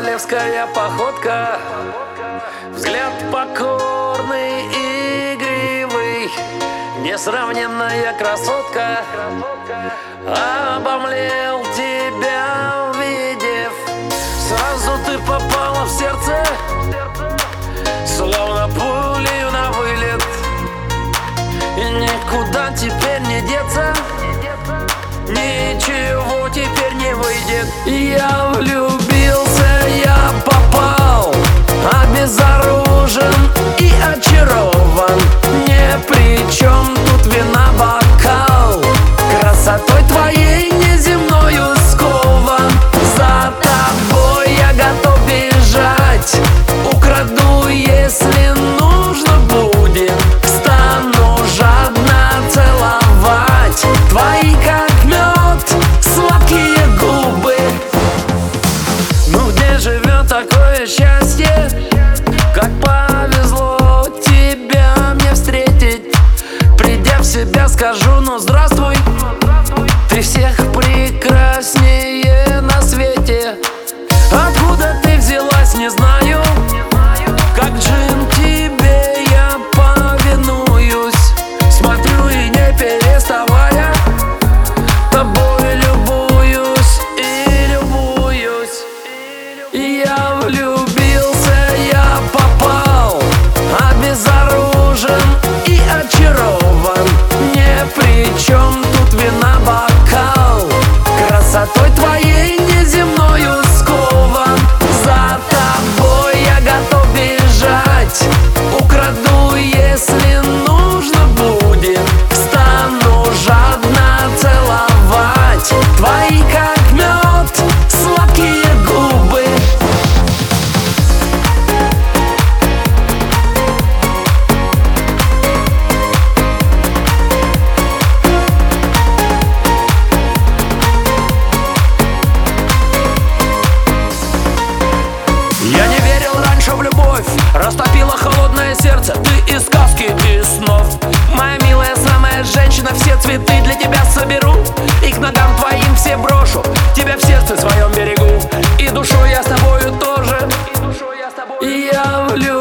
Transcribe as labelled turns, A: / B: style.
A: Королевская походка. Взгляд покорный и игривый Несравненная красотка. Обомлел тебя увидев Сразу ты попала в сердце. Словно пулею на вылет. И никуда теперь не деться. Ничего теперь не выйдет. Я влюбился, счастье. Как повезло тебя мне встретить. Придя в себя скажу, ну здравствуй Ты всех прекраснее на свете. Откуда ты взялась, не знаю сердце Ты из сказки, из снов. Моя милая, самая женщина Все цветы для тебя соберу. И к ногам твоим все брошу Тебя в сердце своем берегу. И душой я с тобою тоже. Я влюбился,